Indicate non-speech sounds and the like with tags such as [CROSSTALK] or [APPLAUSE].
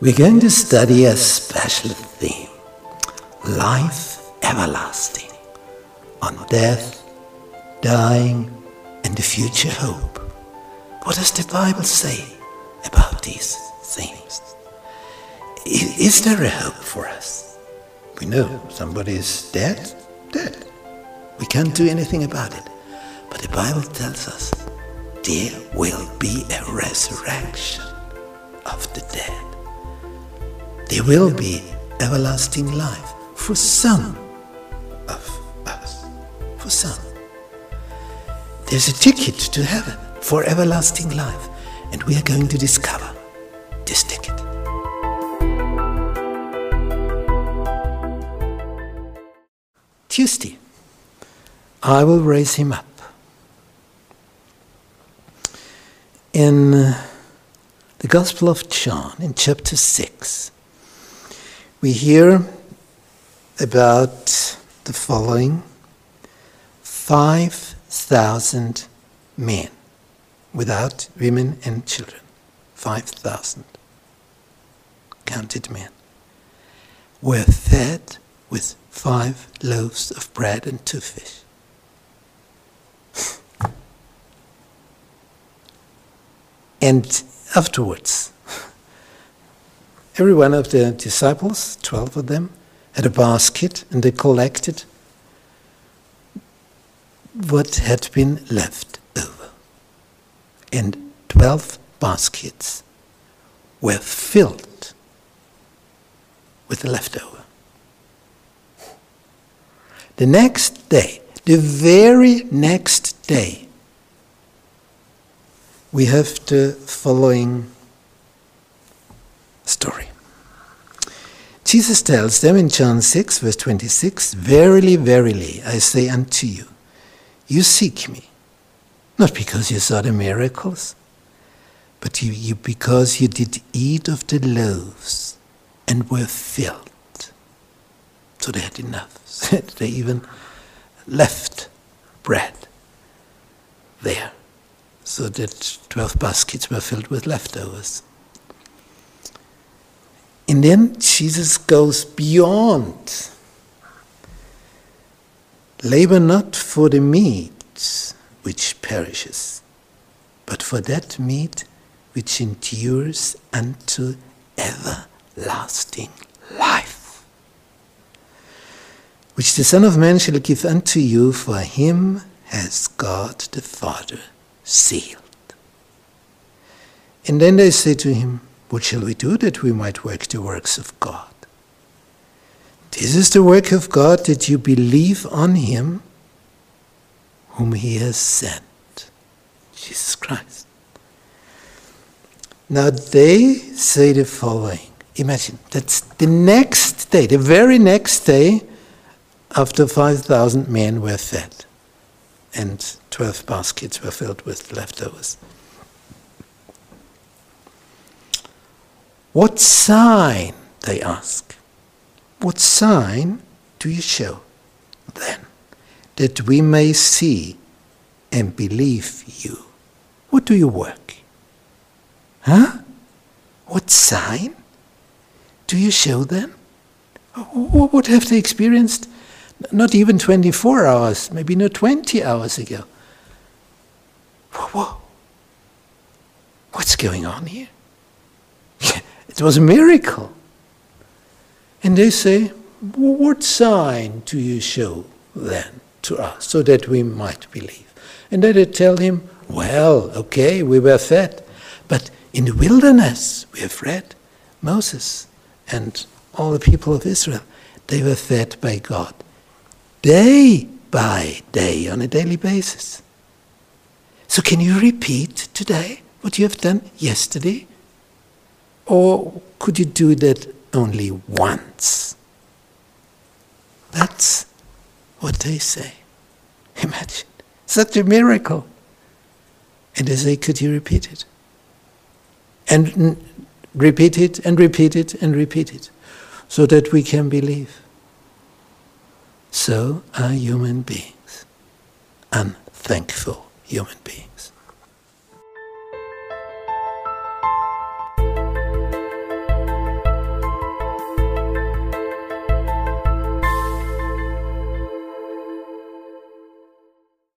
We're going to study a special theme life everlasting on death, dying, and the future hope. What does the Bible say about these things? Is there a hope for us? We know somebody is dead, dead. We can't do anything about it. But the Bible tells us there will be a resurrection of the dead. There will be everlasting life for some of us. For some. There's a ticket to heaven for everlasting life, and we are going to discover this ticket. Tuesday, I will raise him up. In the Gospel of John, in chapter 6, we hear about the following 5,000 men without women and children. 5,000 counted men were fed with five loaves of bread and two fish. [LAUGHS] and afterwards, every one of the disciples, 12 of them, had a basket and they collected what had been left over. And 12 baskets were filled with the leftover. The next day, the very next day, we have the following Jesus tells them in John 6, verse 26 Verily, verily, I say unto you, you seek me, not because you saw the miracles, but you, you, because you did eat of the loaves and were filled. So they had enough. [LAUGHS] they even left bread there, so that 12 baskets were filled with leftovers. And then Jesus goes beyond. Labor not for the meat which perishes, but for that meat which endures unto everlasting life, which the Son of Man shall give unto you, for him has God the Father sealed. And then they say to him, What shall we do that we might work the works of God? This is the work of God that you believe on him whom he has sent, Jesus Christ. Now they say the following. Imagine, that's the next day, the very next day after 5,000 men were fed and 12 baskets were filled with leftovers. What sign, they ask, what sign do you show then that we may see and believe you? What do you work? Huh? What sign do you show them? What have they experienced? Not even 24 hours, maybe not 20 hours ago. Whoa, What's going on here? It was a miracle. And they say, What sign do you show then to us so that we might believe? And then they tell him, Well, okay, we were fed. But in the wilderness, we have read Moses and all the people of Israel, they were fed by God day by day on a daily basis. So, can you repeat today what you have done yesterday? Or could you do that only once? That's what they say. [LAUGHS] Imagine. Such a miracle. And they say, Could you repeat it? And repeat it and repeat it and repeat it so that we can believe. So are human beings, unthankful human beings.